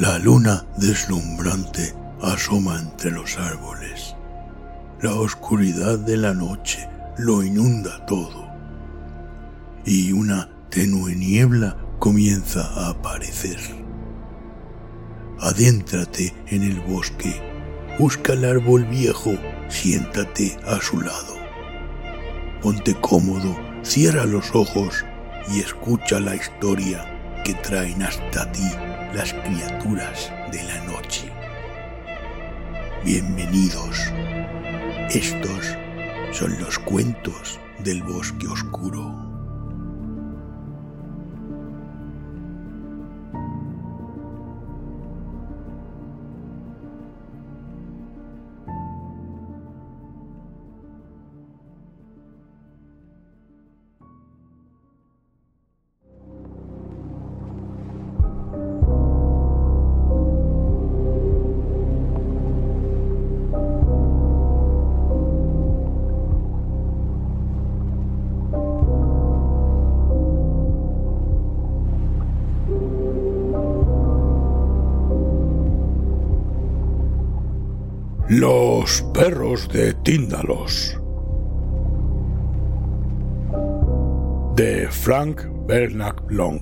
La luna deslumbrante asoma entre los árboles. La oscuridad de la noche lo inunda todo. Y una tenue niebla comienza a aparecer. Adéntrate en el bosque, busca el árbol viejo, siéntate a su lado. Ponte cómodo, cierra los ojos y escucha la historia que traen hasta ti las criaturas de la noche. Bienvenidos. Estos son los cuentos del bosque oscuro. Los perros de Tíndalos. De Frank Bernard Long.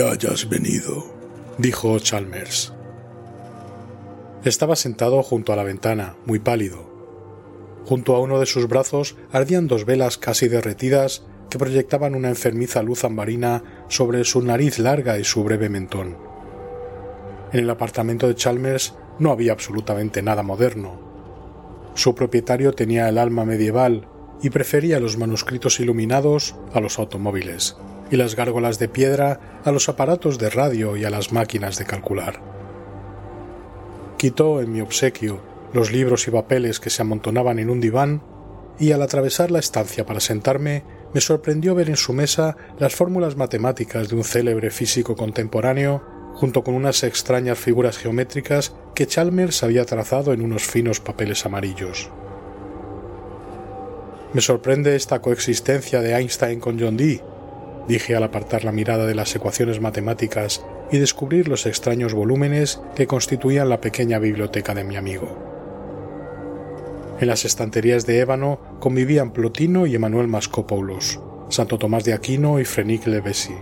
Hayas venido, dijo Chalmers. Estaba sentado junto a la ventana, muy pálido. Junto a uno de sus brazos ardían dos velas casi derretidas que proyectaban una enfermiza luz ambarina sobre su nariz larga y su breve mentón. En el apartamento de Chalmers no había absolutamente nada moderno. Su propietario tenía el alma medieval y prefería los manuscritos iluminados a los automóviles y las gárgolas de piedra a los aparatos de radio y a las máquinas de calcular. Quitó en mi obsequio los libros y papeles que se amontonaban en un diván y al atravesar la estancia para sentarme me sorprendió ver en su mesa las fórmulas matemáticas de un célebre físico contemporáneo junto con unas extrañas figuras geométricas que Chalmers había trazado en unos finos papeles amarillos. Me sorprende esta coexistencia de Einstein con John Dee, dije al apartar la mirada de las ecuaciones matemáticas y descubrir los extraños volúmenes que constituían la pequeña biblioteca de mi amigo. En las estanterías de ébano convivían Plotino y Emanuel Mascopoulos, Santo Tomás de Aquino y Frenic Levesi.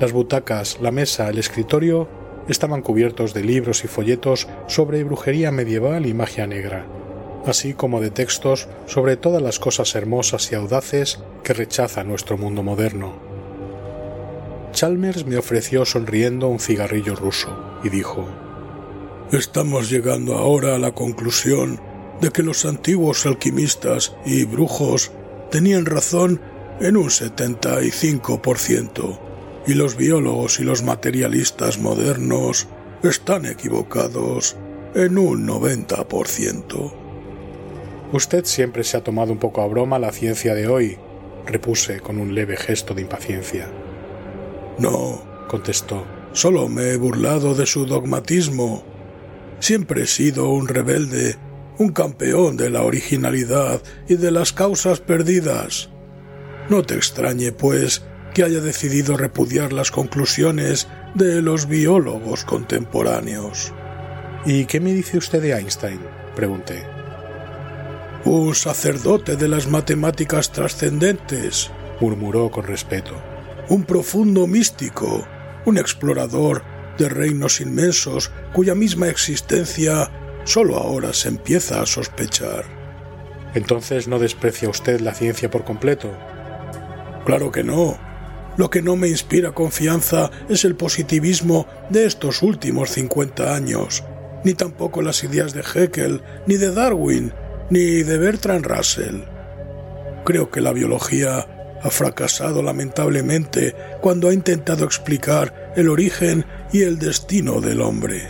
Las butacas, la mesa, el escritorio estaban cubiertos de libros y folletos sobre brujería medieval y magia negra, así como de textos sobre todas las cosas hermosas y audaces que rechaza nuestro mundo moderno. Chalmers me ofreció sonriendo un cigarrillo ruso y dijo Estamos llegando ahora a la conclusión de que los antiguos alquimistas y brujos tenían razón en un 75% y los biólogos y los materialistas modernos están equivocados en un 90%. Usted siempre se ha tomado un poco a broma la ciencia de hoy, repuse con un leve gesto de impaciencia. No, contestó, solo me he burlado de su dogmatismo. Siempre he sido un rebelde, un campeón de la originalidad y de las causas perdidas. No te extrañe, pues, que haya decidido repudiar las conclusiones de los biólogos contemporáneos. ¿Y qué me dice usted de Einstein? pregunté un sacerdote de las matemáticas trascendentes, murmuró con respeto. Un profundo místico, un explorador de reinos inmensos cuya misma existencia solo ahora se empieza a sospechar. Entonces no desprecia usted la ciencia por completo. Claro que no. Lo que no me inspira confianza es el positivismo de estos últimos 50 años, ni tampoco las ideas de Haeckel, ni de Darwin, ni de Bertrand Russell. Creo que la biología ha fracasado lamentablemente cuando ha intentado explicar el origen y el destino del hombre.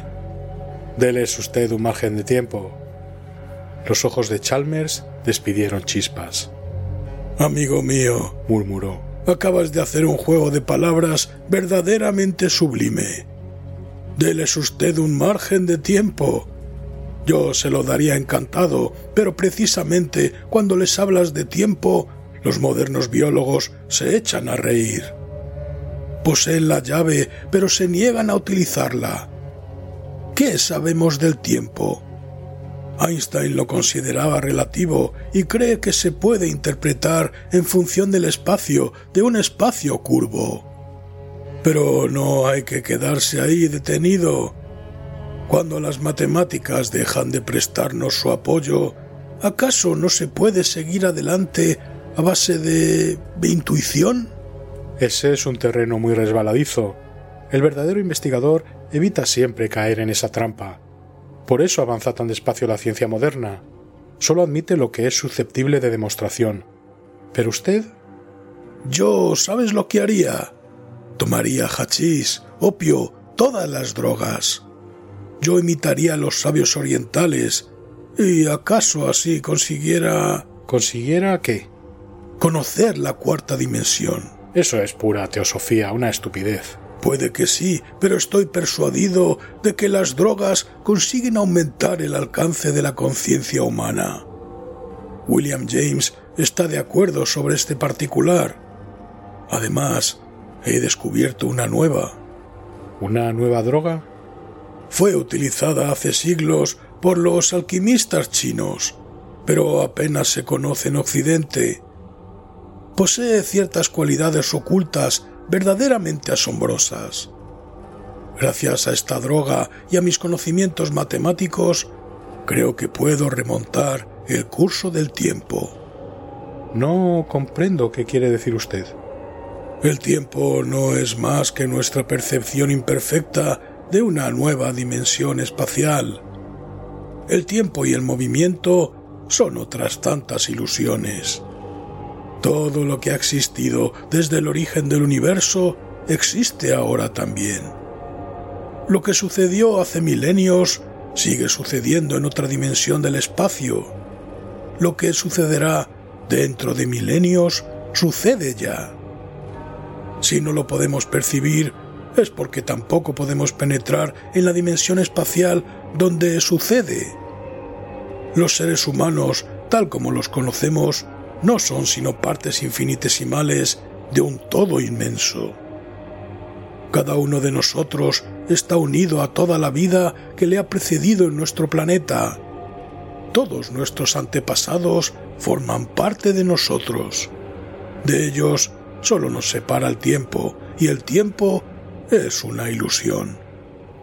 Deles usted un margen de tiempo. Los ojos de Chalmers despidieron chispas. Amigo mío, murmuró, acabas de hacer un juego de palabras verdaderamente sublime. Deles usted un margen de tiempo. Yo se lo daría encantado, pero precisamente cuando les hablas de tiempo los modernos biólogos se echan a reír. Poseen la llave, pero se niegan a utilizarla. ¿Qué sabemos del tiempo? Einstein lo consideraba relativo y cree que se puede interpretar en función del espacio, de un espacio curvo. Pero no hay que quedarse ahí detenido. Cuando las matemáticas dejan de prestarnos su apoyo, ¿acaso no se puede seguir adelante a base de, intuición? Ese es un terreno muy resbaladizo. El verdadero investigador evita siempre caer en esa trampa. Por eso avanza tan despacio la ciencia moderna. Solo admite lo que es susceptible de demostración. Pero usted... Yo, ¿sabes lo que haría? Tomaría hachís, opio, todas las drogas. Yo imitaría a los sabios orientales y acaso así consiguiera... ¿Consiguiera qué? conocer la cuarta dimensión. Eso es pura teosofía, una estupidez. Puede que sí, pero estoy persuadido de que las drogas consiguen aumentar el alcance de la conciencia humana. William James está de acuerdo sobre este particular. Además, he descubierto una nueva. ¿Una nueva droga? Fue utilizada hace siglos por los alquimistas chinos, pero apenas se conoce en Occidente posee ciertas cualidades ocultas verdaderamente asombrosas. Gracias a esta droga y a mis conocimientos matemáticos, creo que puedo remontar el curso del tiempo. No comprendo qué quiere decir usted. El tiempo no es más que nuestra percepción imperfecta de una nueva dimensión espacial. El tiempo y el movimiento son otras tantas ilusiones. Todo lo que ha existido desde el origen del universo existe ahora también. Lo que sucedió hace milenios sigue sucediendo en otra dimensión del espacio. Lo que sucederá dentro de milenios sucede ya. Si no lo podemos percibir, es porque tampoco podemos penetrar en la dimensión espacial donde sucede. Los seres humanos, tal como los conocemos, no son sino partes infinitesimales de un todo inmenso. Cada uno de nosotros está unido a toda la vida que le ha precedido en nuestro planeta. Todos nuestros antepasados forman parte de nosotros. De ellos solo nos separa el tiempo, y el tiempo es una ilusión.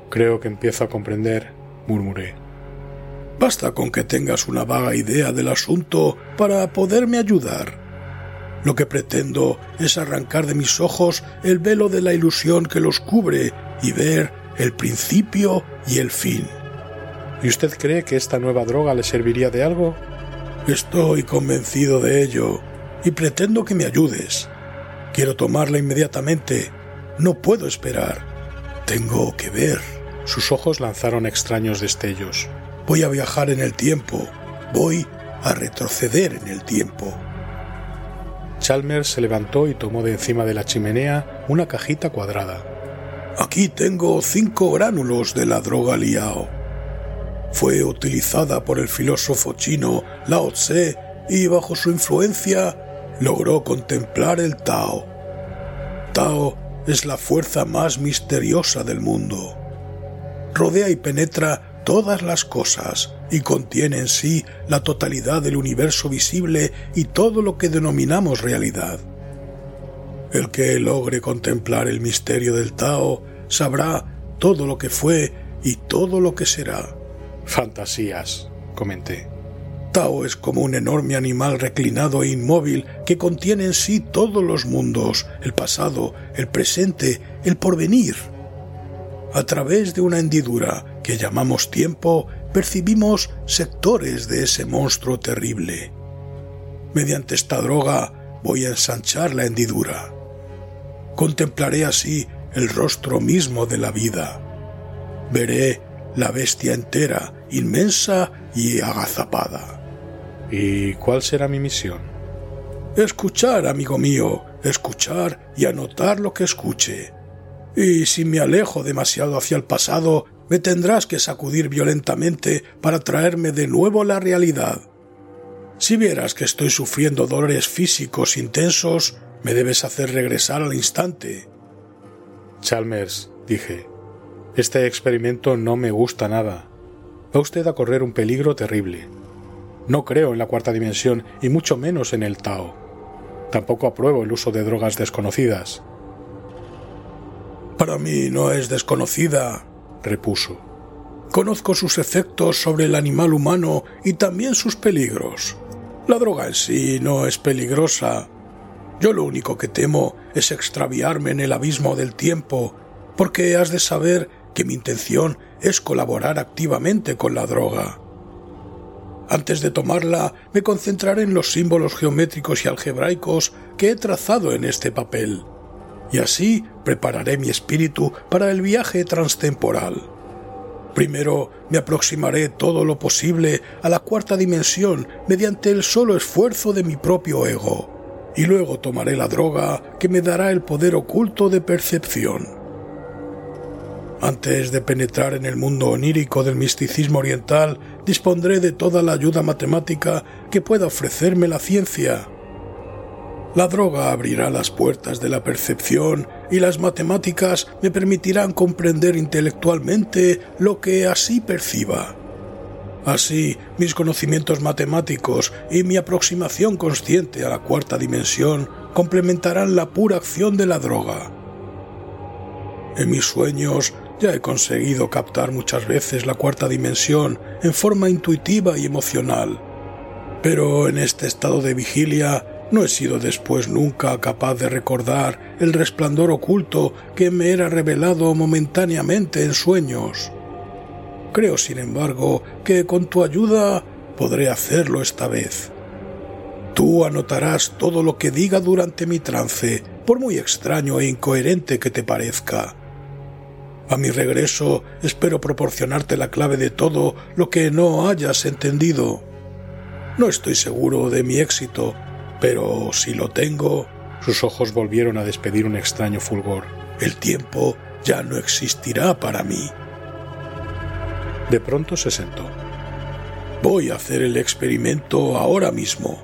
Creo que empiezo a comprender, murmuré. Basta con que tengas una vaga idea del asunto para poderme ayudar. Lo que pretendo es arrancar de mis ojos el velo de la ilusión que los cubre y ver el principio y el fin. ¿Y usted cree que esta nueva droga le serviría de algo? Estoy convencido de ello y pretendo que me ayudes. Quiero tomarla inmediatamente. No puedo esperar. Tengo que ver. Sus ojos lanzaron extraños destellos. Voy a viajar en el tiempo. Voy a retroceder en el tiempo. Chalmers se levantó y tomó de encima de la chimenea una cajita cuadrada. Aquí tengo cinco gránulos de la droga Liao. Fue utilizada por el filósofo chino Lao Tse y bajo su influencia logró contemplar el Tao. Tao es la fuerza más misteriosa del mundo. Rodea y penetra todas las cosas y contiene en sí la totalidad del universo visible y todo lo que denominamos realidad. El que logre contemplar el misterio del Tao sabrá todo lo que fue y todo lo que será. Fantasías, comenté. Es como un enorme animal reclinado e inmóvil que contiene en sí todos los mundos, el pasado, el presente, el porvenir. A través de una hendidura que llamamos tiempo, percibimos sectores de ese monstruo terrible. Mediante esta droga voy a ensanchar la hendidura. Contemplaré así el rostro mismo de la vida. Veré la bestia entera, inmensa y agazapada. ¿Y cuál será mi misión? Escuchar, amigo mío, escuchar y anotar lo que escuche. Y si me alejo demasiado hacia el pasado, me tendrás que sacudir violentamente para traerme de nuevo la realidad. Si vieras que estoy sufriendo dolores físicos intensos, me debes hacer regresar al instante. Chalmers, dije, este experimento no me gusta nada. Va usted a correr un peligro terrible. No creo en la cuarta dimensión y mucho menos en el Tao. Tampoco apruebo el uso de drogas desconocidas. Para mí no es desconocida, repuso. Conozco sus efectos sobre el animal humano y también sus peligros. La droga en sí no es peligrosa. Yo lo único que temo es extraviarme en el abismo del tiempo, porque has de saber que mi intención es colaborar activamente con la droga. Antes de tomarla, me concentraré en los símbolos geométricos y algebraicos que he trazado en este papel, y así prepararé mi espíritu para el viaje transtemporal. Primero me aproximaré todo lo posible a la cuarta dimensión mediante el solo esfuerzo de mi propio ego, y luego tomaré la droga que me dará el poder oculto de percepción. Antes de penetrar en el mundo onírico del misticismo oriental, dispondré de toda la ayuda matemática que pueda ofrecerme la ciencia. La droga abrirá las puertas de la percepción y las matemáticas me permitirán comprender intelectualmente lo que así perciba. Así, mis conocimientos matemáticos y mi aproximación consciente a la cuarta dimensión complementarán la pura acción de la droga. En mis sueños ya he conseguido captar muchas veces la cuarta dimensión en forma intuitiva y emocional, pero en este estado de vigilia no he sido después nunca capaz de recordar el resplandor oculto que me era revelado momentáneamente en sueños. Creo, sin embargo, que con tu ayuda podré hacerlo esta vez. Tú anotarás todo lo que diga durante mi trance, por muy extraño e incoherente que te parezca. A mi regreso espero proporcionarte la clave de todo lo que no hayas entendido. No estoy seguro de mi éxito, pero si lo tengo... Sus ojos volvieron a despedir un extraño fulgor. El tiempo ya no existirá para mí. De pronto se sentó. Voy a hacer el experimento ahora mismo.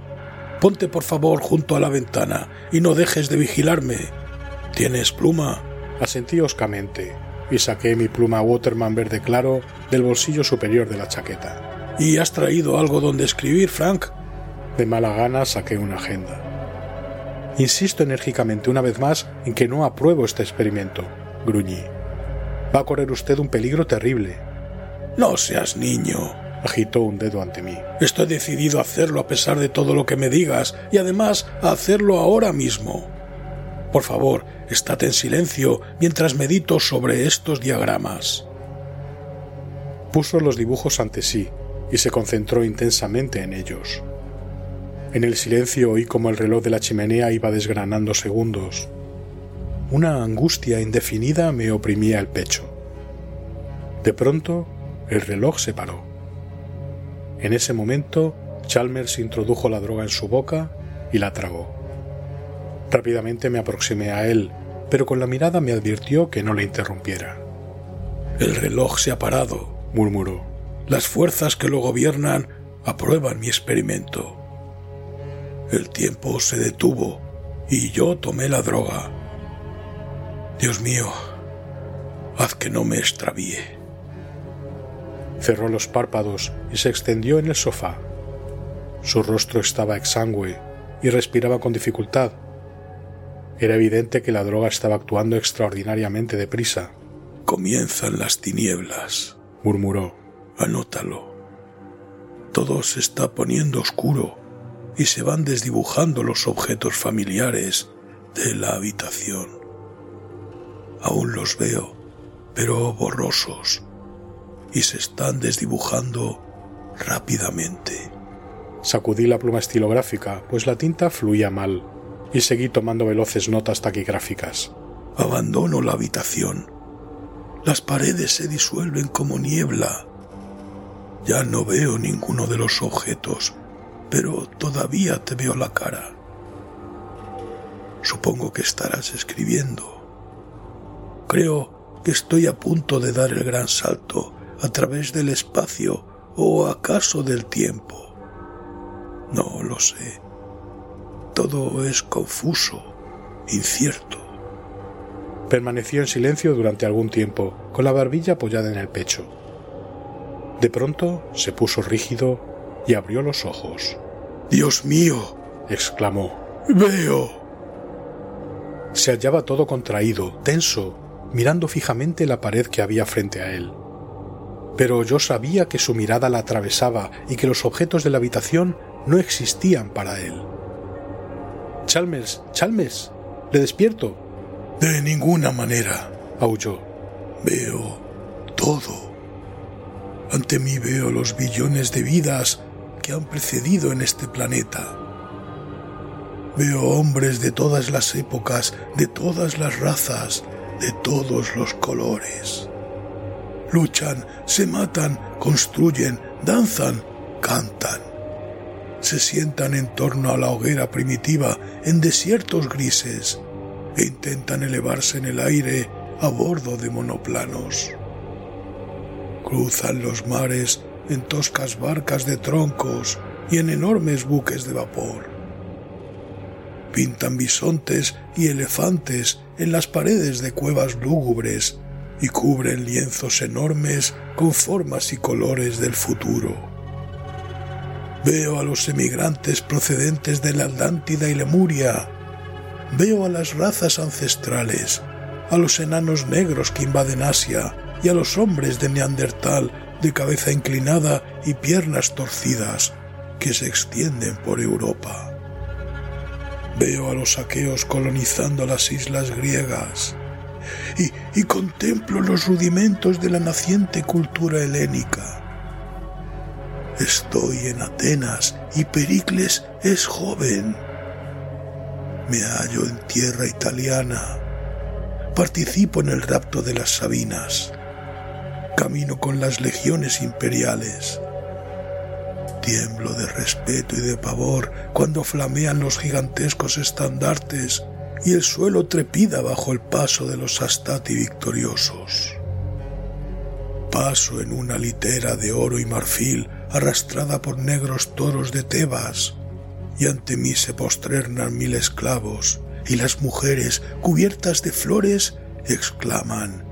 Ponte por favor junto a la ventana y no dejes de vigilarme. ¿Tienes pluma? Asentí oscamente y saqué mi pluma Waterman verde claro del bolsillo superior de la chaqueta. ¿Y has traído algo donde escribir, Frank? De mala gana saqué una agenda. Insisto enérgicamente una vez más en que no apruebo este experimento, gruñí. Va a correr usted un peligro terrible. No seas niño, agitó un dedo ante mí. Estoy decidido a hacerlo a pesar de todo lo que me digas y además a hacerlo ahora mismo. Por favor, estate en silencio mientras medito sobre estos diagramas. Puso los dibujos ante sí y se concentró intensamente en ellos. En el silencio oí como el reloj de la chimenea iba desgranando segundos. Una angustia indefinida me oprimía el pecho. De pronto, el reloj se paró. En ese momento, Chalmers introdujo la droga en su boca y la tragó. Rápidamente me aproximé a él, pero con la mirada me advirtió que no le interrumpiera. El reloj se ha parado, murmuró. Las fuerzas que lo gobiernan aprueban mi experimento. El tiempo se detuvo y yo tomé la droga. Dios mío, haz que no me extravíe. Cerró los párpados y se extendió en el sofá. Su rostro estaba exangüe y respiraba con dificultad, era evidente que la droga estaba actuando extraordinariamente deprisa. Comienzan las tinieblas, murmuró. Anótalo. Todo se está poniendo oscuro y se van desdibujando los objetos familiares de la habitación. Aún los veo, pero borrosos, y se están desdibujando rápidamente. Sacudí la pluma estilográfica, pues la tinta fluía mal, y seguí tomando veloces notas taquigráficas. Abandono la habitación. Las paredes se disuelven como niebla. Ya no veo ninguno de los objetos, pero todavía te veo la cara. Supongo que estarás escribiendo. Creo que estoy a punto de dar el gran salto a través del espacio o acaso del tiempo. No lo sé. Todo es confuso, incierto. Permaneció en silencio durante algún tiempo, con la barbilla apoyada en el pecho. De pronto se puso rígido y abrió los ojos. Dios mío, exclamó. Veo. Se hallaba todo contraído, tenso, mirando fijamente la pared que había frente a él. Pero yo sabía que su mirada la atravesaba y que los objetos de la habitación no existían para él. Chalmers, Chalmers, le despierto. De ninguna manera, aulló. Veo todo. Ante mí veo los billones de vidas que han precedido en este planeta. Veo hombres de todas las épocas, de todas las razas, de todos los colores. Luchan, se matan, construyen, danzan, cantan se sientan en torno a la hoguera primitiva en desiertos grises e intentan elevarse en el aire a bordo de monoplanos. Cruzan los mares en toscas barcas de troncos y en enormes buques de vapor. Pintan bisontes y elefantes en las paredes de cuevas lúgubres y cubren lienzos enormes con formas y colores del futuro. Veo a los emigrantes procedentes de la Atlántida y Lemuria. Veo a las razas ancestrales, a los enanos negros que invaden Asia y a los hombres de Neandertal de cabeza inclinada y piernas torcidas que se extienden por Europa. Veo a los aqueos colonizando las islas griegas y, y contemplo los rudimentos de la naciente cultura helénica Estoy en Atenas y Pericles es joven. Me hallo en tierra italiana. Participo en el rapto de las Sabinas. Camino con las legiones imperiales. Tiemblo de respeto y de pavor cuando flamean los gigantescos estandartes y el suelo trepida bajo el paso de los astati victoriosos. Paso en una litera de oro y marfil arrastrada por negros toros de Tebas, y ante mí se posternan mil esclavos, y las mujeres, cubiertas de flores, exclaman,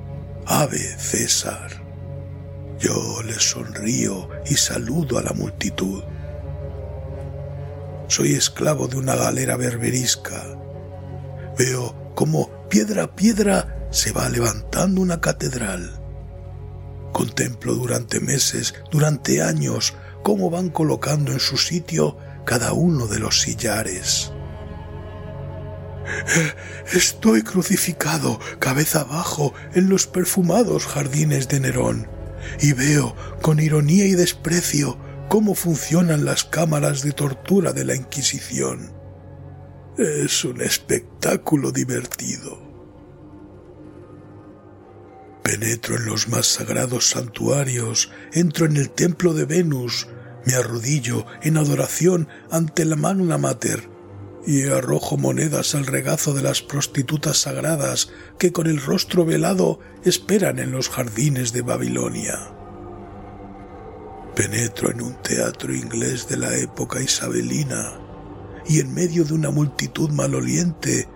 Ave César. Yo les sonrío y saludo a la multitud. Soy esclavo de una galera berberisca. Veo cómo piedra a piedra se va levantando una catedral Contemplo durante meses, durante años, cómo van colocando en su sitio cada uno de los sillares. Estoy crucificado, cabeza abajo, en los perfumados jardines de Nerón, y veo, con ironía y desprecio, cómo funcionan las cámaras de tortura de la Inquisición. Es un espectáculo divertido. Penetro en los más sagrados santuarios, entro en el templo de Venus, me arrodillo en adoración ante la Magna Mater y arrojo monedas al regazo de las prostitutas sagradas que con el rostro velado esperan en los jardines de Babilonia. Penetro en un teatro inglés de la época isabelina y en medio de una multitud maloliente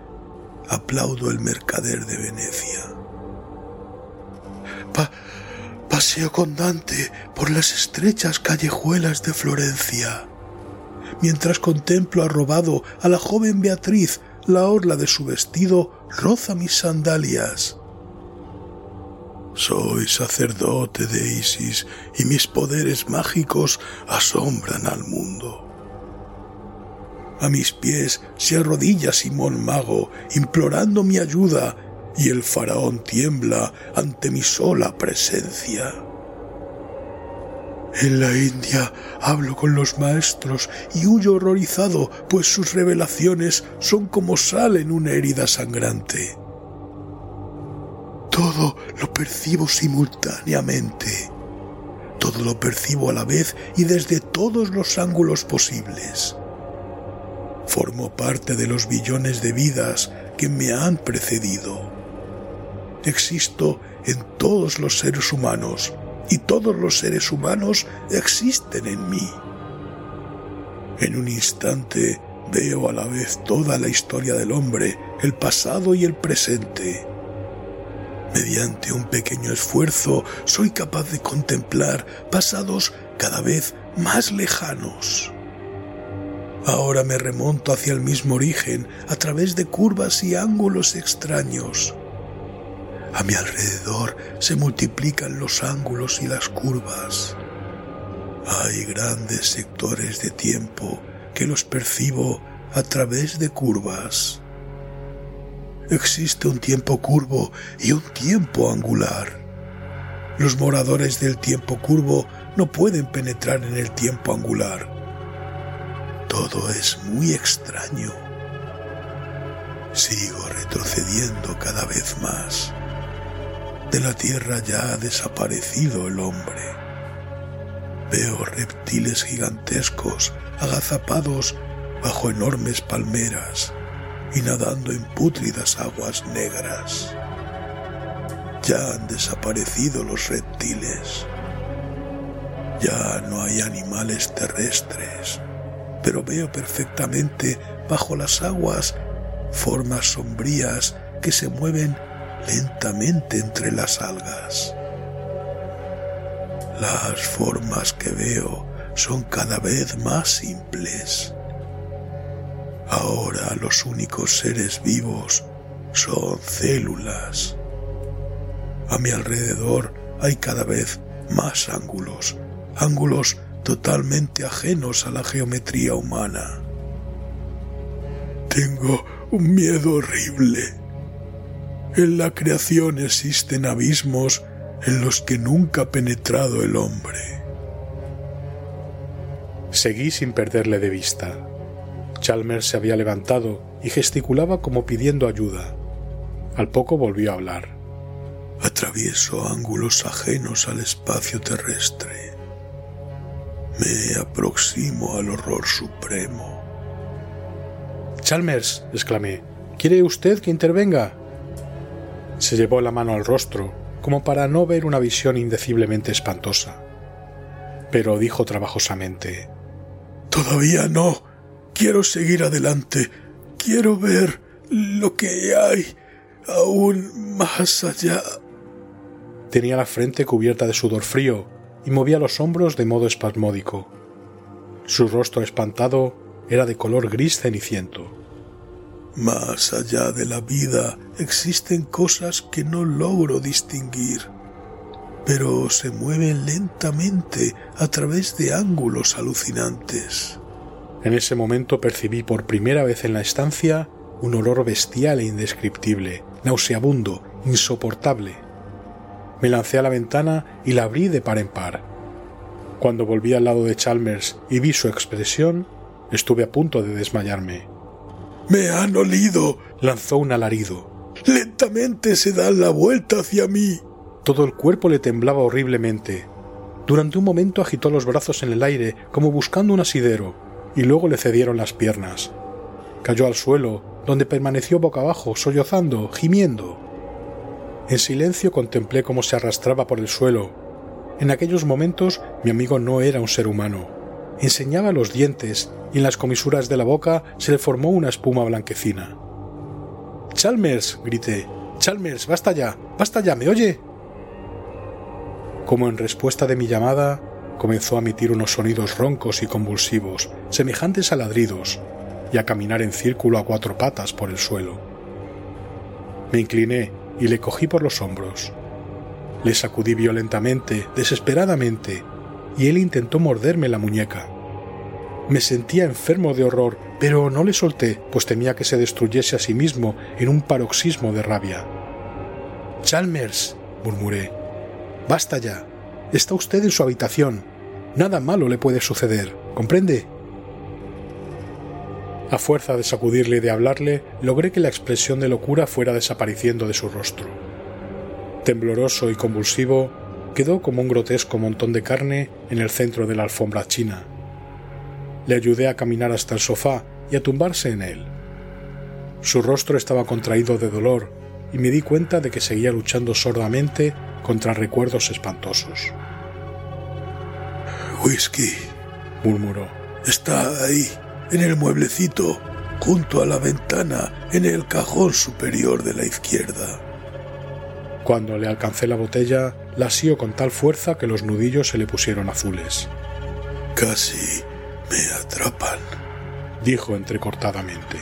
aplaudo el mercader de Venecia paseo con Dante por las estrechas callejuelas de Florencia. Mientras contemplo arrobado a la joven Beatriz, la orla de su vestido roza mis sandalias. Soy sacerdote de Isis y mis poderes mágicos asombran al mundo. A mis pies se arrodilla Simón Mago implorando mi ayuda y el faraón tiembla ante mi sola presencia. En la India hablo con los maestros y huyo horrorizado, pues sus revelaciones son como sal en una herida sangrante. Todo lo percibo simultáneamente. Todo lo percibo a la vez y desde todos los ángulos posibles. Formo parte de los billones de vidas que me han precedido. Existo en todos los seres humanos y todos los seres humanos existen en mí. En un instante veo a la vez toda la historia del hombre, el pasado y el presente Mediante un pequeño esfuerzo soy capaz de contemplar pasados cada vez más lejanos. Ahora me remonto hacia el mismo origen a través de curvas y ángulos extraños. A mi alrededor se multiplican los ángulos y las curvas. Hay grandes sectores de tiempo que los percibo a través de curvas existe un tiempo curvo y un tiempo angular. Los moradores del tiempo curvo no pueden penetrar en el tiempo angular. Todo es muy extraño. Sigo retrocediendo cada vez más. De la tierra ya ha desaparecido el hombre. Veo reptiles gigantescos agazapados bajo enormes palmeras y nadando en pútridas aguas negras. Ya han desaparecido los reptiles. Ya no hay animales terrestres, pero veo perfectamente bajo las aguas formas sombrías que se mueven lentamente entre las algas. Las formas que veo son cada vez más simples Ahora los únicos seres vivos son células. A mi alrededor hay cada vez más ángulos, ángulos totalmente ajenos a la geometría humana. Tengo un miedo horrible. En la creación existen abismos en los que nunca ha penetrado el hombre. Seguí sin perderle de vista. Chalmers se había levantado y gesticulaba como pidiendo ayuda. Al poco volvió a hablar. Atravieso ángulos ajenos al espacio terrestre. Me aproximo al horror supremo. Chalmers, exclamé, ¿quiere usted que intervenga? Se llevó la mano al rostro, como para no ver una visión indeciblemente espantosa. Pero dijo trabajosamente, Todavía no. Quiero seguir adelante. Quiero ver lo que hay aún más allá. Tenía la frente cubierta de sudor frío y movía los hombros de modo espasmódico. Su rostro espantado era de color gris ceniciento. Más allá de la vida existen cosas que no logro distinguir, pero se mueven lentamente a través de ángulos alucinantes. En ese momento percibí por primera vez en la estancia un olor bestial e indescriptible, nauseabundo, insoportable. Me lancé a la ventana y la abrí de par en par. Cuando volví al lado de Chalmers y vi su expresión, estuve a punto de desmayarme. Me han olido. lanzó un alarido. Lentamente se dan la vuelta hacia mí. Todo el cuerpo le temblaba horriblemente. Durante un momento agitó los brazos en el aire como buscando un asidero, y luego le cedieron las piernas. Cayó al suelo, donde permaneció boca abajo, sollozando, gimiendo. En silencio contemplé cómo se arrastraba por el suelo. En aquellos momentos mi amigo no era un ser humano. Enseñaba los dientes y en las comisuras de la boca se le formó una espuma blanquecina. Chalmers, grité. Chalmers, basta ya, basta ya, ¿me oye? Como en respuesta de mi llamada, comenzó a emitir unos sonidos roncos y convulsivos, semejantes a ladridos, y a caminar en círculo a cuatro patas por el suelo. Me incliné y le cogí por los hombros. Le sacudí violentamente, desesperadamente, y él intentó morderme la muñeca. Me sentía enfermo de horror, pero no le solté, pues temía que se destruyese a sí mismo en un paroxismo de rabia. Chalmers, murmuré, basta ya. Está usted en su habitación. Nada malo le puede suceder, ¿comprende? A fuerza de sacudirle y de hablarle, logré que la expresión de locura fuera desapareciendo de su rostro. Tembloroso y convulsivo, quedó como un grotesco montón de carne en el centro de la alfombra china. Le ayudé a caminar hasta el sofá y a tumbarse en él. Su rostro estaba contraído de dolor y me di cuenta de que seguía luchando sordamente contra recuerdos espantosos. Whisky, murmuró. Está ahí, en el mueblecito, junto a la ventana, en el cajón superior de la izquierda. Cuando le alcancé la botella, la asió con tal fuerza que los nudillos se le pusieron azules. Casi me atrapan, dijo entrecortadamente.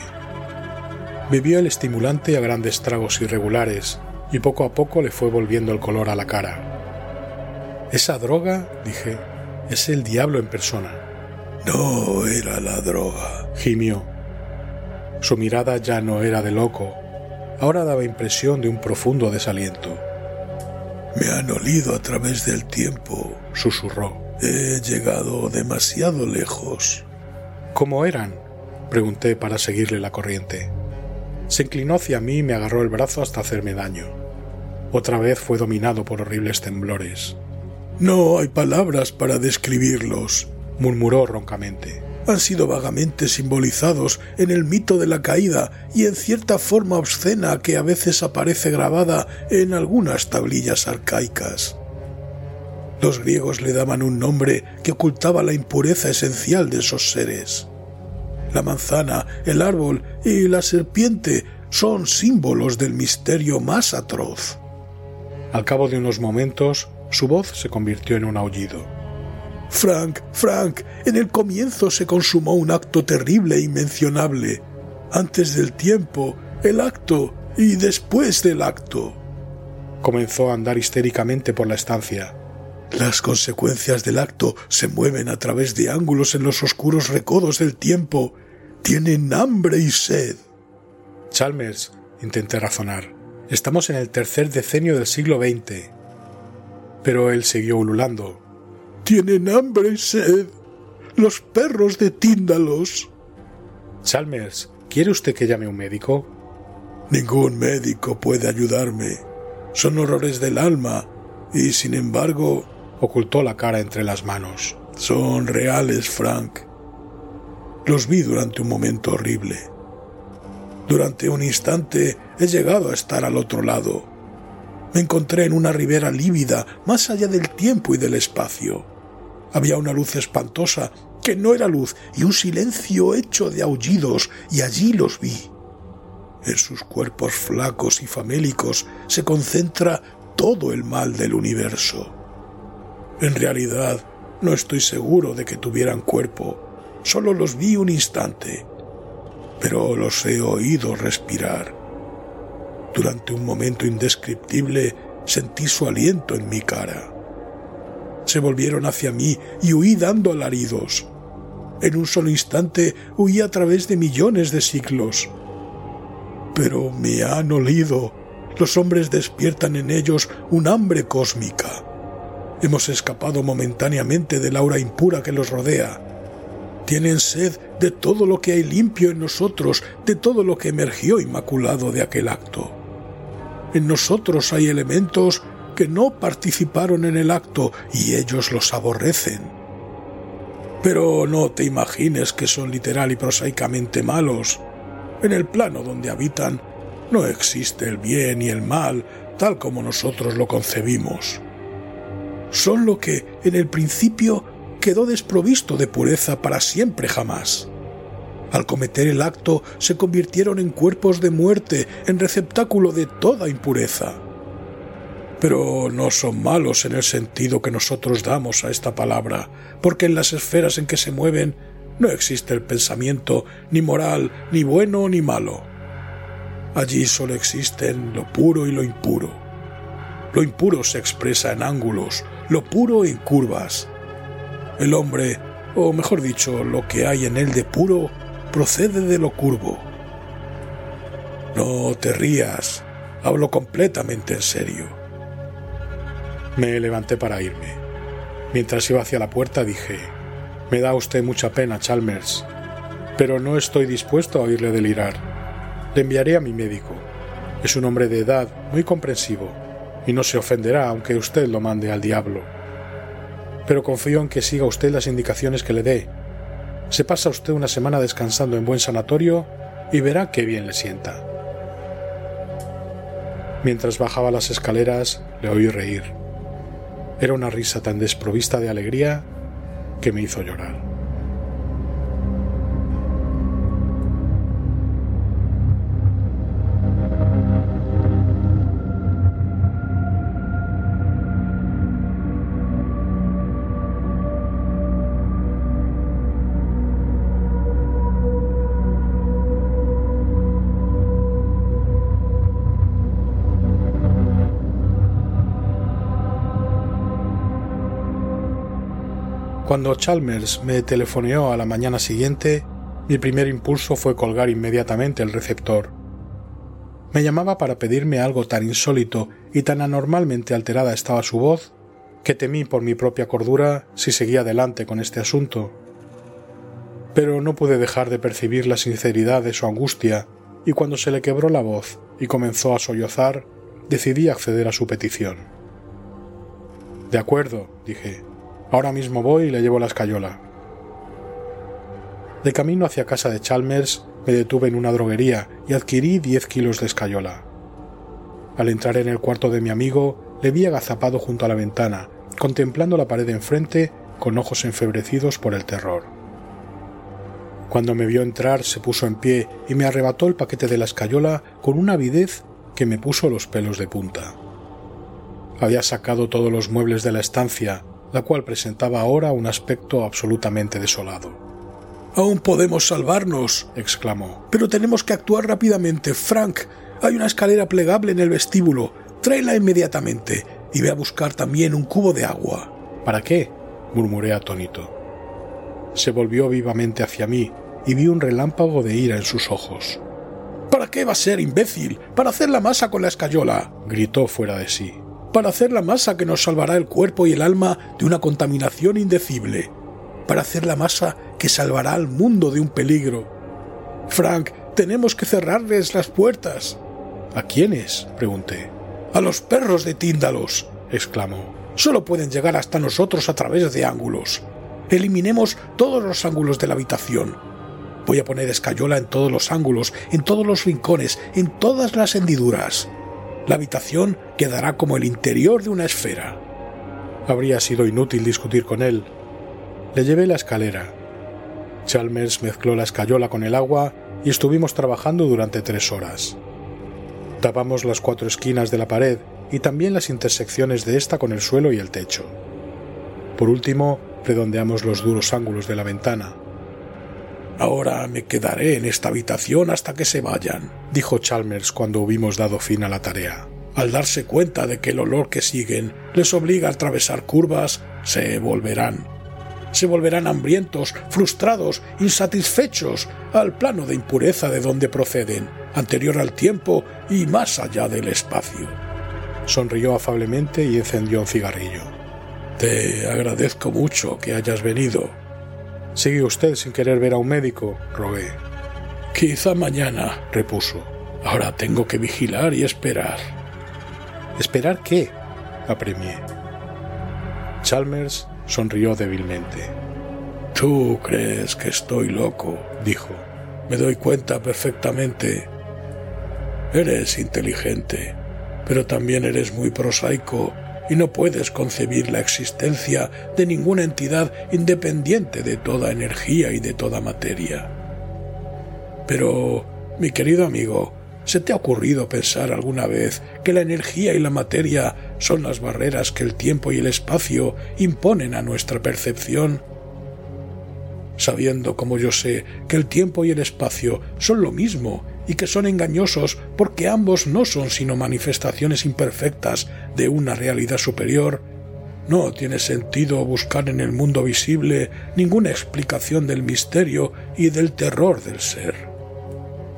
Bebió el estimulante a grandes tragos irregulares y poco a poco le fue volviendo el color a la cara. Esa droga, dije, es el diablo en persona. No era la droga, gimió. Su mirada ya no era de loco, ahora daba impresión de un profundo desaliento. Me han olido a través del tiempo, susurró. He llegado demasiado lejos. ¿Cómo eran? pregunté para seguirle la corriente. Se inclinó hacia mí y me agarró el brazo hasta hacerme daño. Otra vez fue dominado por horribles temblores. No hay palabras para describirlos, murmuró roncamente. Han sido vagamente simbolizados en el mito de la caída y en cierta forma obscena que a veces aparece grabada en algunas tablillas arcaicas. Los griegos le daban un nombre que ocultaba la impureza esencial de esos seres. La manzana, el árbol y la serpiente son símbolos del misterio más atroz. Al cabo de unos momentos, su voz se convirtió en un aullido. Frank, Frank, en el comienzo se consumó un acto terrible e inmencionable. Antes del tiempo, el acto y después del acto. Comenzó a andar histéricamente por la estancia. Las consecuencias del acto se mueven a través de ángulos en los oscuros recodos del tiempo. Tienen hambre y sed. Chalmers, intenté razonar. Estamos en el tercer decenio del siglo XX. Pero él siguió ululando. Tienen hambre y sed. Los perros de Tíndalos. Chalmers, ¿quiere usted que llame a un médico? Ningún médico puede ayudarme. Son horrores del alma y, sin embargo, ocultó la cara entre las manos. Son reales, Frank. Los vi durante un momento horrible. Durante un instante he llegado a estar al otro lado. Me encontré en una ribera lívida, más allá del tiempo y del espacio. Había una luz espantosa, que no era luz, y un silencio hecho de aullidos, y allí los vi. En sus cuerpos flacos y famélicos se concentra todo el mal del universo. En realidad, no estoy seguro de que tuvieran cuerpo, solo los vi un instante, pero los he oído respirar. Durante un momento indescriptible sentí su aliento en mi cara. Se volvieron hacia mí y huí dando alaridos. En un solo instante huí a través de millones de siglos. Pero me han olido los hombres despiertan en ellos un hambre cósmica. Hemos escapado momentáneamente del aura impura que los rodea. Tienen sed de todo lo que hay limpio en nosotros, de todo lo que emergió inmaculado de aquel acto. En nosotros hay elementos que no participaron en el acto y ellos los aborrecen. Pero no te imagines que son literal y prosaicamente malos. En el plano donde habitan no existe el bien y el mal tal como nosotros lo concebimos. Son lo que en el principio quedó desprovisto de pureza para siempre jamás. Al cometer el acto se convirtieron en cuerpos de muerte, en receptáculo de toda impureza. Pero no son malos en el sentido que nosotros damos a esta palabra, porque en las esferas en que se mueven no existe el pensamiento ni moral, ni bueno ni malo Allí solo existen lo puro y lo impuro. Lo impuro se expresa en ángulos, lo puro en curvas. El hombre, o mejor dicho, lo que hay en él de puro, procede de lo curvo. No te rías, hablo completamente en serio. Me levanté para irme. Mientras iba hacia la puerta dije, me da usted mucha pena, Chalmers, pero no estoy dispuesto a oírle delirar. Le enviaré a mi médico. Es un hombre de edad muy comprensivo y no se ofenderá aunque usted lo mande al diablo. Pero confío en que siga usted las indicaciones que le dé. Se pasa usted una semana descansando en buen sanatorio y verá qué bien le sienta. Mientras bajaba las escaleras, le oí reír. Era una risa tan desprovista de alegría que me hizo llorar. Cuando Chalmers me telefoneó a la mañana siguiente, mi primer impulso fue colgar inmediatamente el receptor. Me llamaba para pedirme algo tan insólito y tan anormalmente alterada estaba su voz que temí por mi propia cordura si seguía adelante con este asunto. Pero no pude dejar de percibir la sinceridad de su angustia y cuando se le quebró la voz y comenzó a sollozar, decidí acceder a su petición. De acuerdo, dije. Ahora mismo voy y le llevo la escayola. De camino hacia casa de Chalmers me detuve en una droguería y adquirí diez kilos de escayola. Al entrar en el cuarto de mi amigo, le vi agazapado junto a la ventana, contemplando la pared enfrente con ojos enfebrecidos por el terror. Cuando me vio entrar se puso en pie y me arrebató el paquete de la escayola con una avidez que me puso los pelos de punta. Había sacado todos los muebles de la estancia, la cual presentaba ahora un aspecto absolutamente desolado. Aún podemos salvarnos, exclamó. Pero tenemos que actuar rápidamente. Frank, hay una escalera plegable en el vestíbulo. Tráela inmediatamente y ve a buscar también un cubo de agua. ¿Para qué? murmuré atónito. Se volvió vivamente hacia mí y vi un relámpago de ira en sus ojos. ¿Para qué va a ser, imbécil? Para hacer la masa con la escayola. gritó fuera de sí para hacer la masa que nos salvará el cuerpo y el alma de una contaminación indecible, para hacer la masa que salvará al mundo de un peligro. Frank, tenemos que cerrarles las puertas. ¿A quiénes? pregunté. A los perros de Tíndalos, exclamó. Solo pueden llegar hasta nosotros a través de ángulos. Eliminemos todos los ángulos de la habitación. Voy a poner escayola en todos los ángulos, en todos los rincones, en todas las hendiduras la habitación quedará como el interior de una esfera. Habría sido inútil discutir con él. Le llevé la escalera. Chalmers mezcló la escayola con el agua y estuvimos trabajando durante tres horas. Tapamos las cuatro esquinas de la pared y también las intersecciones de esta con el suelo y el techo. Por último, redondeamos los duros ángulos de la ventana. Ahora me quedaré en esta habitación hasta que se vayan, dijo Chalmers cuando hubimos dado fin a la tarea. Al darse cuenta de que el olor que siguen les obliga a atravesar curvas, se volverán. Se volverán hambrientos, frustrados, insatisfechos, al plano de impureza de donde proceden, anterior al tiempo y más allá del espacio. Sonrió afablemente y encendió un cigarrillo. Te agradezco mucho que hayas venido, Sigue usted sin querer ver a un médico, rogué. Quizá mañana, repuso. Ahora tengo que vigilar y esperar. ¿Esperar qué? apremié. Chalmers sonrió débilmente. Tú crees que estoy loco, dijo. Me doy cuenta perfectamente. Eres inteligente, pero también eres muy prosaico y no puedes concebir la existencia de ninguna entidad independiente de toda energía y de toda materia. Pero, mi querido amigo, ¿se te ha ocurrido pensar alguna vez que la energía y la materia son las barreras que el tiempo y el espacio imponen a nuestra percepción? Sabiendo como yo sé que el tiempo y el espacio son lo mismo y que son engañosos porque ambos no son sino manifestaciones imperfectas de una realidad superior, no tiene sentido buscar en el mundo visible ninguna explicación del misterio y del terror del ser.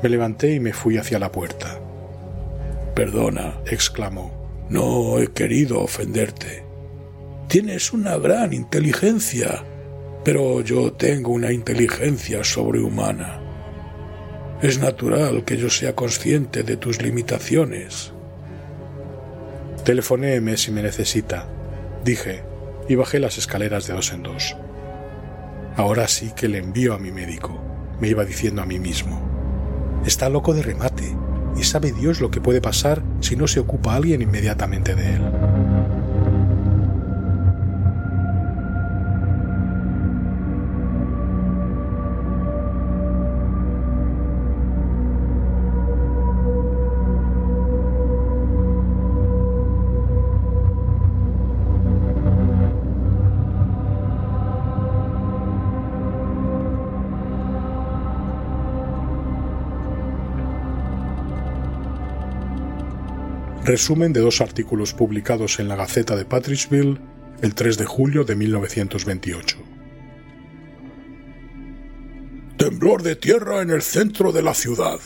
Me levanté y me fui hacia la puerta. Perdona, exclamó, no he querido ofenderte. Tienes una gran inteligencia, pero yo tengo una inteligencia sobrehumana. Es natural que yo sea consciente de tus limitaciones. Telefonéeme si me necesita, dije, y bajé las escaleras de dos en dos. Ahora sí que le envío a mi médico, me iba diciendo a mí mismo. Está loco de remate, y sabe Dios lo que puede pasar si no se ocupa alguien inmediatamente de él. Resumen de dos artículos publicados en la Gaceta de Patricksville el 3 de julio de 1928. Temblor de tierra en el centro de la ciudad.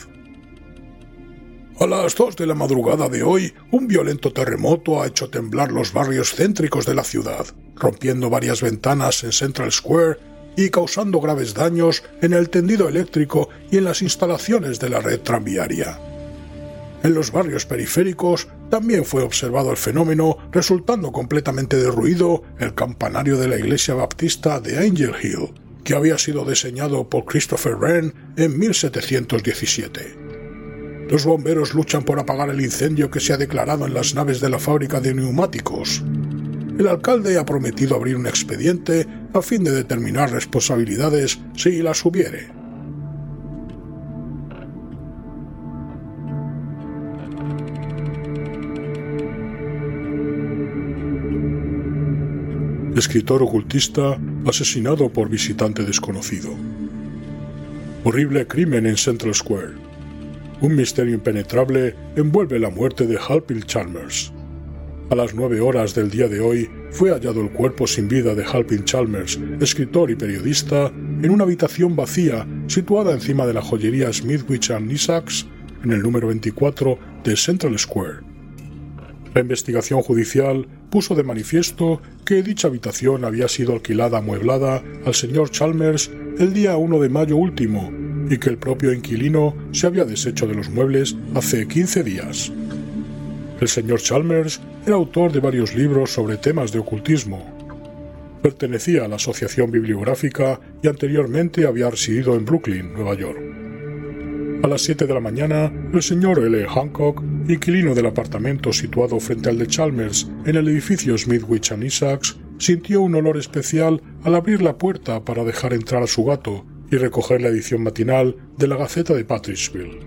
A las dos de la madrugada de hoy, un violento terremoto ha hecho temblar los barrios céntricos de la ciudad, rompiendo varias ventanas en Central Square y causando graves daños en el tendido eléctrico y en las instalaciones de la red tranviaria. En los barrios periféricos también fue observado el fenómeno, resultando completamente derruido el campanario de la iglesia baptista de Angel Hill, que había sido diseñado por Christopher Wren en 1717. Los bomberos luchan por apagar el incendio que se ha declarado en las naves de la fábrica de neumáticos. El alcalde ha prometido abrir un expediente a fin de determinar responsabilidades si las hubiere. Escritor ocultista asesinado por visitante desconocido. Horrible crimen en Central Square. Un misterio impenetrable envuelve la muerte de Halpil Chalmers. A las nueve horas del día de hoy fue hallado el cuerpo sin vida de Halpin Chalmers, escritor y periodista, en una habitación vacía situada encima de la joyería Smithwich and en el número 24 de Central Square. La investigación judicial puso de manifiesto que dicha habitación había sido alquilada amueblada al señor Chalmers el día 1 de mayo último y que el propio inquilino se había deshecho de los muebles hace 15 días. El señor Chalmers era autor de varios libros sobre temas de ocultismo. Pertenecía a la Asociación Bibliográfica y anteriormente había residido en Brooklyn, Nueva York. A las 7 de la mañana, el señor L. Hancock, inquilino del apartamento situado frente al de Chalmers en el edificio Smithwich and Isaacs, sintió un olor especial al abrir la puerta para dejar entrar a su gato y recoger la edición matinal de la Gaceta de Patricksville.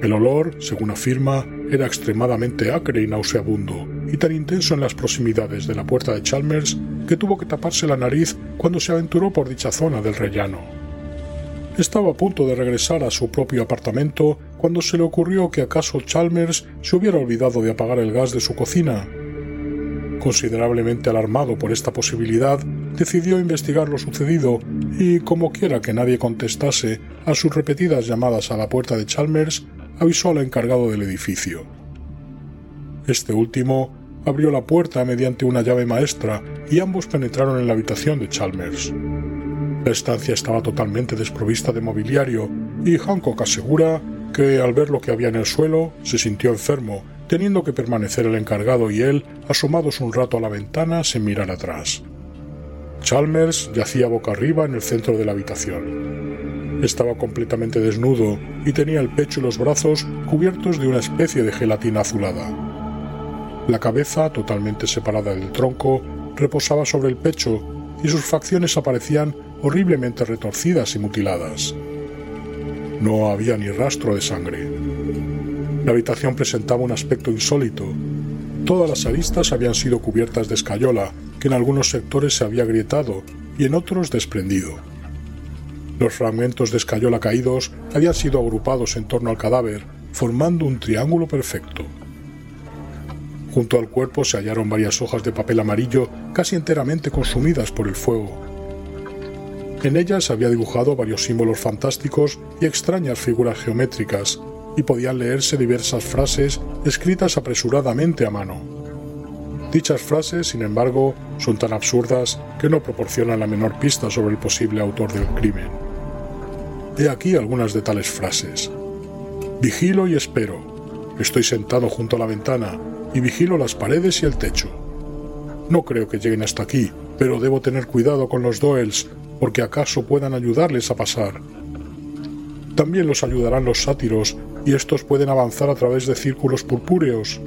El olor, según afirma, era extremadamente acre y nauseabundo, y tan intenso en las proximidades de la puerta de Chalmers que tuvo que taparse la nariz cuando se aventuró por dicha zona del rellano. Estaba a punto de regresar a su propio apartamento cuando se le ocurrió que acaso Chalmers se hubiera olvidado de apagar el gas de su cocina. Considerablemente alarmado por esta posibilidad, decidió investigar lo sucedido y, como quiera que nadie contestase a sus repetidas llamadas a la puerta de Chalmers, avisó al encargado del edificio. Este último abrió la puerta mediante una llave maestra y ambos penetraron en la habitación de Chalmers. La estancia estaba totalmente desprovista de mobiliario y Hancock asegura que al ver lo que había en el suelo se sintió enfermo, teniendo que permanecer el encargado y él asomados un rato a la ventana sin mirar atrás. Chalmers yacía boca arriba en el centro de la habitación. Estaba completamente desnudo y tenía el pecho y los brazos cubiertos de una especie de gelatina azulada. La cabeza, totalmente separada del tronco, reposaba sobre el pecho y sus facciones aparecían horriblemente retorcidas y mutiladas. No había ni rastro de sangre. La habitación presentaba un aspecto insólito. Todas las aristas habían sido cubiertas de escayola, que en algunos sectores se había agrietado y en otros desprendido. Los fragmentos de escayola caídos habían sido agrupados en torno al cadáver, formando un triángulo perfecto. Junto al cuerpo se hallaron varias hojas de papel amarillo casi enteramente consumidas por el fuego. En ellas había dibujado varios símbolos fantásticos y extrañas figuras geométricas, y podían leerse diversas frases escritas apresuradamente a mano. Dichas frases, sin embargo, son tan absurdas que no proporcionan la menor pista sobre el posible autor del crimen. He aquí algunas de tales frases. Vigilo y espero. Estoy sentado junto a la ventana y vigilo las paredes y el techo. No creo que lleguen hasta aquí, pero debo tener cuidado con los Doels, porque acaso puedan ayudarles a pasar. También los ayudarán los sátiros, y estos pueden avanzar a través de círculos purpúreos.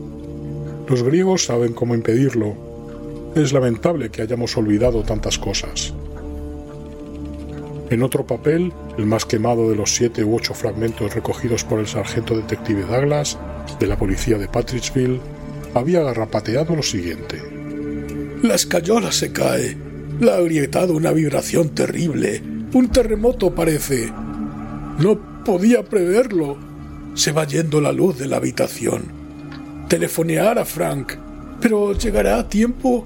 Los griegos saben cómo impedirlo. Es lamentable que hayamos olvidado tantas cosas. En otro papel, el más quemado de los siete u ocho fragmentos recogidos por el sargento detective Douglas, de la policía de Patricksville, había garrapateado lo siguiente. La escayola se cae. La ha agrietado una vibración terrible. Un terremoto parece. No podía preverlo. Se va yendo la luz de la habitación. Telefonear a Frank. Pero llegará a tiempo.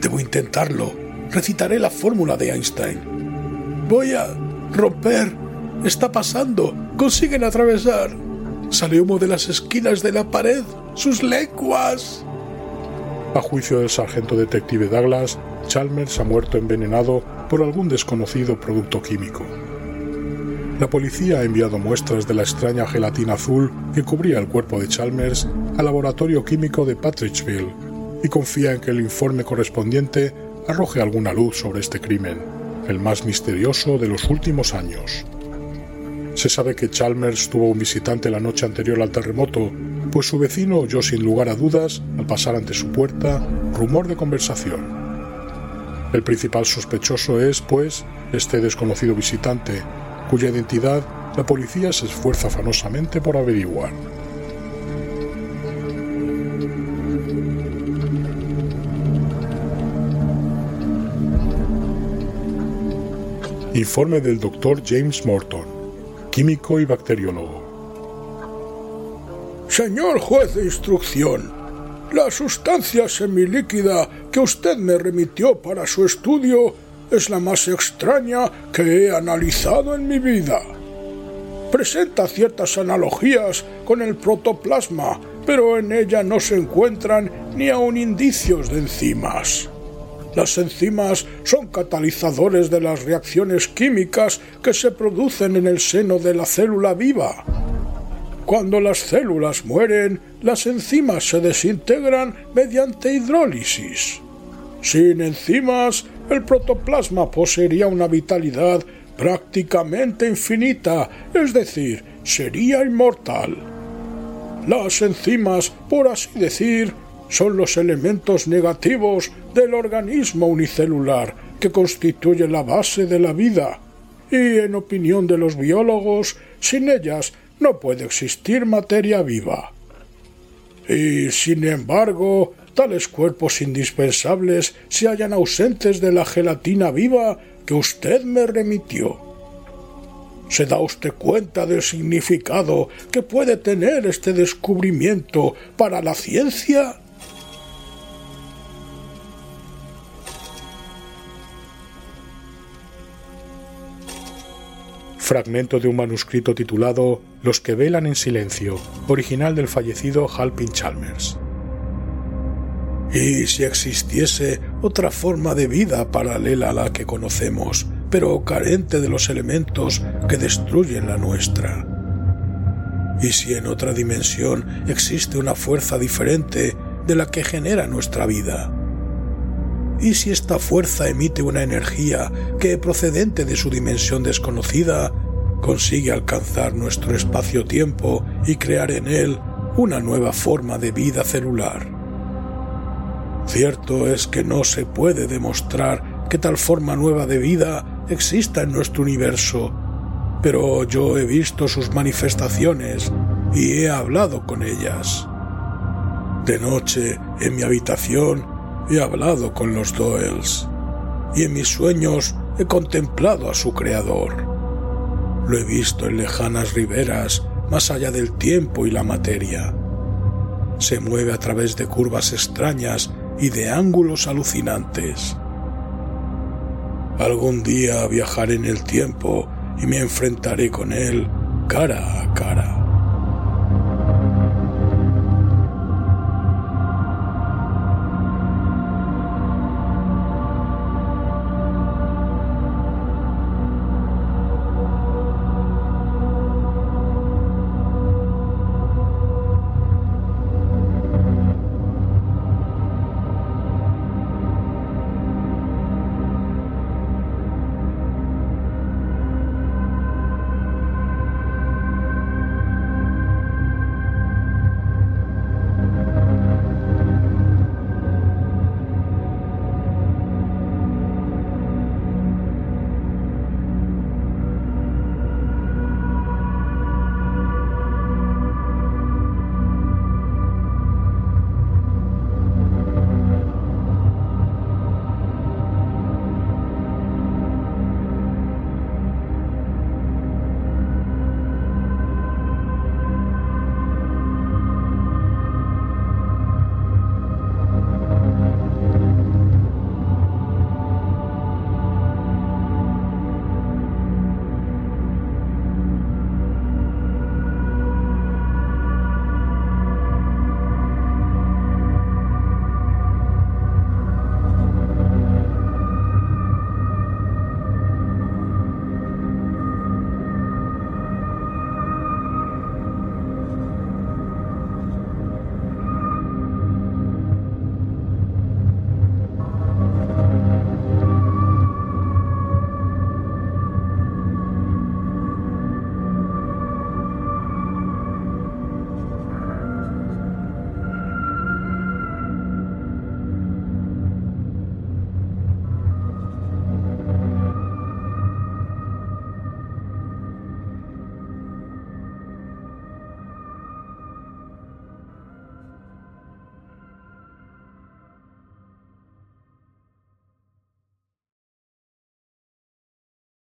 Debo intentarlo. Recitaré la fórmula de Einstein. Voy a romper. Está pasando. Consiguen atravesar. Sale humo de las esquinas de la pared. ¡Sus lenguas! A juicio del sargento detective Douglas, Chalmers ha muerto envenenado por algún desconocido producto químico. La policía ha enviado muestras de la extraña gelatina azul que cubría el cuerpo de Chalmers al laboratorio químico de Patricksville y confía en que el informe correspondiente arroje alguna luz sobre este crimen, el más misterioso de los últimos años. Se sabe que Chalmers tuvo un visitante la noche anterior al terremoto, pues su vecino oyó sin lugar a dudas, al pasar ante su puerta, rumor de conversación. El principal sospechoso es, pues, este desconocido visitante, cuya identidad la policía se esfuerza afanosamente por averiguar. Informe del Dr. James Morton químico y bacteriólogo. Señor juez de instrucción, la sustancia semilíquida que usted me remitió para su estudio es la más extraña que he analizado en mi vida. Presenta ciertas analogías con el protoplasma, pero en ella no se encuentran ni aun indicios de enzimas. Las enzimas son catalizadores de las reacciones químicas que se producen en el seno de la célula viva. Cuando las células mueren, las enzimas se desintegran mediante hidrólisis. Sin enzimas, el protoplasma poseería una vitalidad prácticamente infinita, es decir, sería inmortal. Las enzimas, por así decir, son los elementos negativos del organismo unicelular que constituye la base de la vida, y en opinión de los biólogos, sin ellas no puede existir materia viva. Y sin embargo, tales cuerpos indispensables se hallan ausentes de la gelatina viva que usted me remitió. ¿Se da usted cuenta del significado que puede tener este descubrimiento para la ciencia? Fragmento de un manuscrito titulado Los que velan en silencio, original del fallecido Halpin Chalmers. ¿Y si existiese otra forma de vida paralela a la que conocemos, pero carente de los elementos que destruyen la nuestra? ¿Y si en otra dimensión existe una fuerza diferente de la que genera nuestra vida? ¿Y si esta fuerza emite una energía que, procedente de su dimensión desconocida, consigue alcanzar nuestro espacio-tiempo y crear en él una nueva forma de vida celular? Cierto es que no se puede demostrar que tal forma nueva de vida exista en nuestro universo, pero yo he visto sus manifestaciones y he hablado con ellas. De noche, en mi habitación, he hablado con los Doels y en mis sueños he contemplado a su creador. Lo he visto en lejanas riberas, más allá del tiempo y la materia. Se mueve a través de curvas extrañas y de ángulos alucinantes. Algún día viajaré en el tiempo y me enfrentaré con él cara a cara.